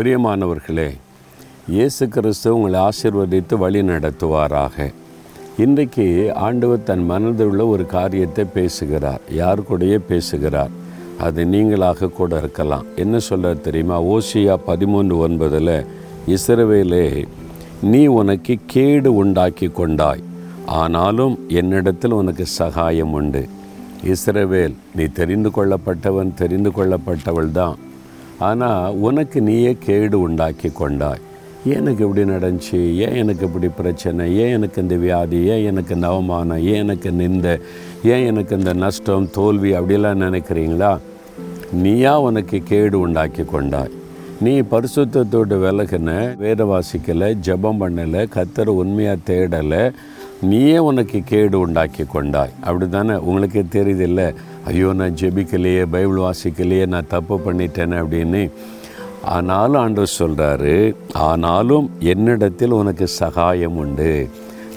பிரியமானவர்களே இயேசு கிறிஸ்து உங்களை ஆசிர்வதித்து வழி நடத்துவாராக. இன்றைக்கு ஆண்டவர் தன் மனதில் உள்ள ஒரு காரியத்தை பேசுகிறார். யார் கூடயே பேசுகிறார்? அது நீங்களாக கூட இருக்கலாம். என்ன சொல்ல தெரியுமா? ஓசியா பதிமூன்று ஒன்பதில் இஸ்ரவேலே நீ உனக்கு கேடு உண்டாக்கி கொண்டாய். ஆனாலும் என்னிடத்தில் உனக்கு சகாயம் உண்டு. இஸ்ரவேல் நீ தெரிந்து கொள்ளப்பட்டவன் தெரிந்து கொள்ளப்பட்டவள் தான் ஆனால் உனக்கு நீயே கேடு உண்டாக்கி கொண்டாய். எனக்கு இப்படி நடந்துச்சு? ஏன் எனக்கு இப்படி பிரச்சனை? ஏன் எனக்கு இந்த வியாதி? ஏன் எனக்கு இந்த அவமானம்? ஏன் எனக்கு நிந்த? ஏன் எனக்கு இந்த நஷ்டம் தோல்வி? அப்படிலாம் நினைக்கிறீங்களா? நீயா உனக்கு கேடு உண்டாக்கி கொண்டாய். நீ பரிசுத்தோடு விலகின வேத வாசிக்கலை ஜெபம் பண்ணலை கத்தரை உண்மையாக தேடலை நீயே உனக்கு கேடு உண்டாக்கி கொண்டாய். அப்படி தானே உங்களுக்கே தெரியுதில்ல. ஐயோ நான் ஜெபிக்கலையே பைபிள் வாசிக்கலையே நான் தப்பு பண்ணிட்டேனே அப்படின்னு. ஆனாலும் ஆண்டு சொல்கிறாரு ஆனாலும் என்னிடத்தில் உனக்கு சகாயம் உண்டு.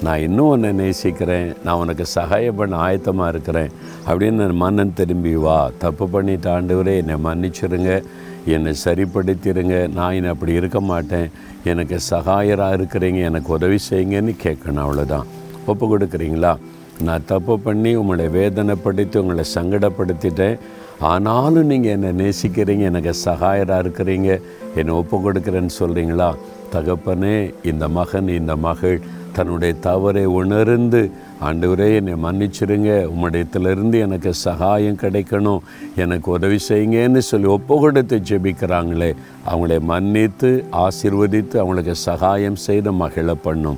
நான் இன்னும் உன்னை நேசிக்கிறேன். நான் உனக்கு சகாயம் பண்ண ஆயத்தமாக இருக்கிறேன். அப்படின்னு மன்னன் திரும்பி வா தப்பு பண்ணிட்டு ஆண்டவரே என்னை மன்னிச்சிருங்க. என்னை சரிப்படுத்திடுங்க நான் என்னை அப்படி இருக்க மாட்டேன். எனக்கு சகாயராக இருக்கிறீங்க. எனக்கு உதவி செய்யுங்கன்னு கேட்கணும். அவ்வளோதான் ஒப்பு கொடுக்குறீங்களா? நான் தப்பு பண்ணி உங்களை வேதனைப்படுத்தி உங்களை சங்கடப்படுத்திட்டேன். ஆனாலும் நீங்கள் என்னை நேசிக்கிறீங்க எனக்கு சகாயராக இருக்கிறீங்க. என்னை ஒப்பு கொடுக்குறேன்னு சொல்கிறீங்களா தகப்பனே இந்த மகன் இந்த மகள் தன்னுடைய தவறை உணர்ந்து ஆண்டவரே என்னை மன்னிச்சிருங்க. உம்முடையத்திலிருந்து எனக்கு சகாயம் கிடைக்கணும். எனக்கு உதவி செய்யுங்கன்னு சொல்லி ஒப்பு கொடுத்து ஜெபிக்கிறாங்களே. அவங்களை மன்னித்து ஆசீர்வதித்து அவங்களுக்கு சகாயம் செய்து மகிழ பண்ணும்.